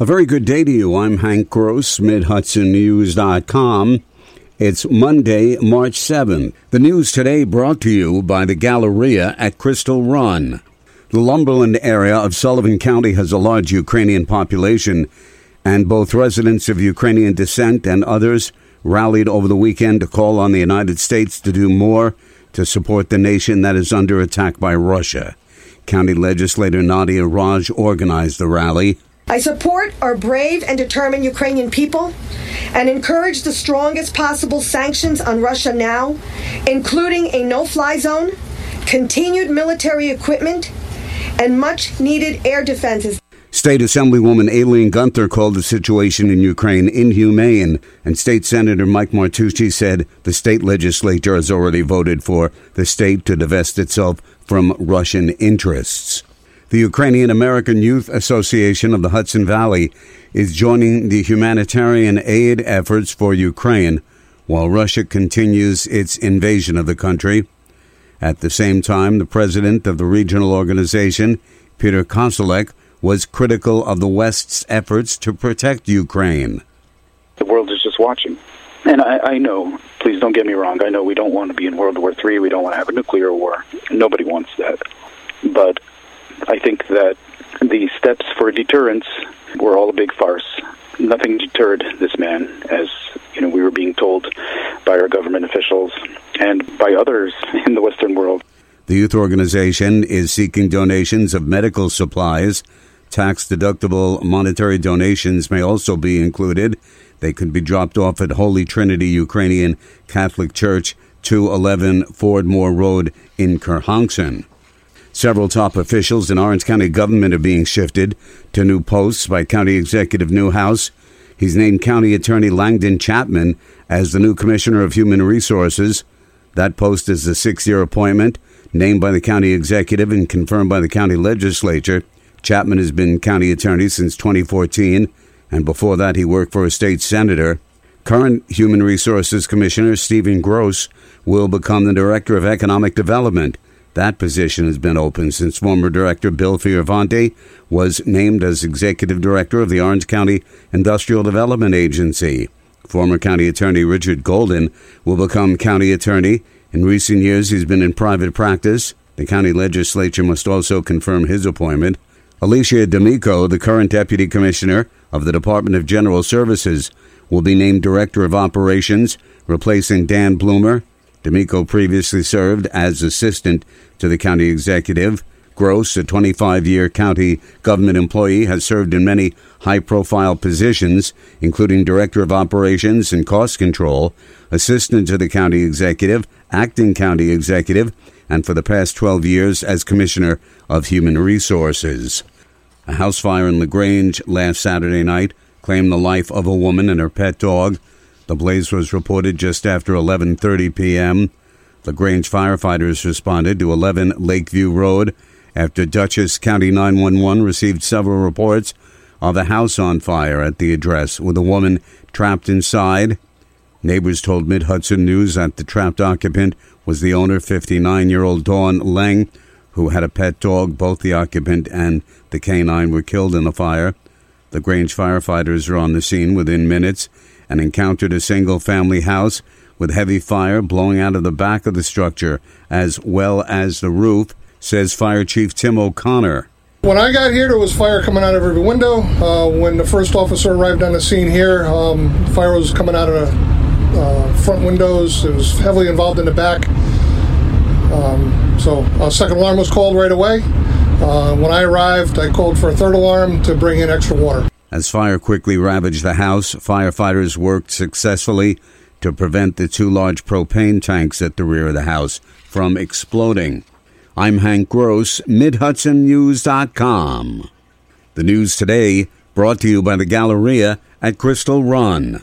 A very good day to you. I'm Hank Gross, MidHudsonNews.com. It's Monday, March 7th. The news today brought to you by the Galleria at Crystal Run. The Lumberland area of Sullivan County has a large Ukrainian population, and both residents of Ukrainian descent and others rallied over the weekend to call on the United States to do more to support the nation that is under attack by Russia. County legislator Nadia Rajsz organized the rally. I support our brave and determined Ukrainian people and encourage the strongest possible sanctions on Russia now, including a no fly zone, continued military equipment, and much needed air defenses. State Assemblywoman Aileen Gunther called the situation in Ukraine inhumane, and State Senator Mike Martucci said the state legislature has already voted for the state to divest itself from Russian interests. The Ukrainian American Youth Association of the Hudson Valley is joining the humanitarian aid efforts for Ukraine while Russia continues its invasion of the country. At the same time, the president of the regional organization, Peter Koselleck, was critical of the West's efforts to protect Ukraine. The world is just watching. And I, I know, please don't get me wrong, I know we don't want to be in World War III, we don't want to have a nuclear war. Nobody wants that. But I think that the steps for deterrence were all a big farce. Nothing deterred this man, as you know, we were being told by our government officials and by others in the Western world. The youth organization is seeking donations of medical supplies Tax deductible monetary donations may also be included. They could be dropped off at Holy Trinity Ukrainian Catholic Church, 211 Foordmore Road in Kerhonkson. Several top officials in Orange County government are being shifted to new posts by County Executive Neuhaus. He's named County Attorney Langdon Chapman as the new Commissioner of Human Resources. That post is a six year appointment, named by the county executive and confirmed by the county legislature. Chapman has been county attorney since 2014, and before that, he worked for a state senator. Current Human Resources Commissioner Stephen Gross will become the Director of Economic Development. That position has been open since former Director Bill Fioravanti was named as Executive Director of the Orange County Industrial Development Agency. Former County Attorney Richard Golden will become County Attorney. In recent years, he's been in private practice. The county legislature must also confirm his appointment. Alicia D'Amico, the current Deputy Commissioner of the Department of General Services, will be named Director of Operations, replacing Dan Bloomer. D'Amico previously served as Assistant to the County Executive. Gross, a 25 year county government employee, has served in many high profile positions, including Director of Operations and Cost Control, Assistant to the County Executive, Acting County Executive, and for the past 12 years as Commissioner of Human Resources. A house fire in LaGrange last Saturday night claimed the life of a woman and her pet dog. The blaze was reported just after 11:30 p.m. LaGrange firefighters responded to 11 Lakeview Road after Dutchess County 911 received several reports of a house on fire at the address with a woman trapped inside. Neighbors told Mid Hudson News that the trapped occupant was the owner, 59 year old Dawn Lang, who had a pet dog. Both the occupant and the canine were killed in the fire. LaGrange firefighters were on the scene within minutes and encountered a single family house with heavy fire blowing out of the back of the structure as well as the roof, says Fire Chief Tim O'Connor. When I got here, there was fire coming out of every window. Uh, when the first officer arrived on the scene here, um, fire was coming out of the uh, front windows. It was heavily involved in the back. Um, so a second alarm was called right away. Uh, when I arrived, I called for a third alarm to bring in extra water. As fire quickly ravaged the house, firefighters worked successfully to prevent the two large propane tanks at the rear of the house from exploding. I'm Hank Gross, MidHudsonNews.com. The news today brought to you by the Galleria at Crystal Run.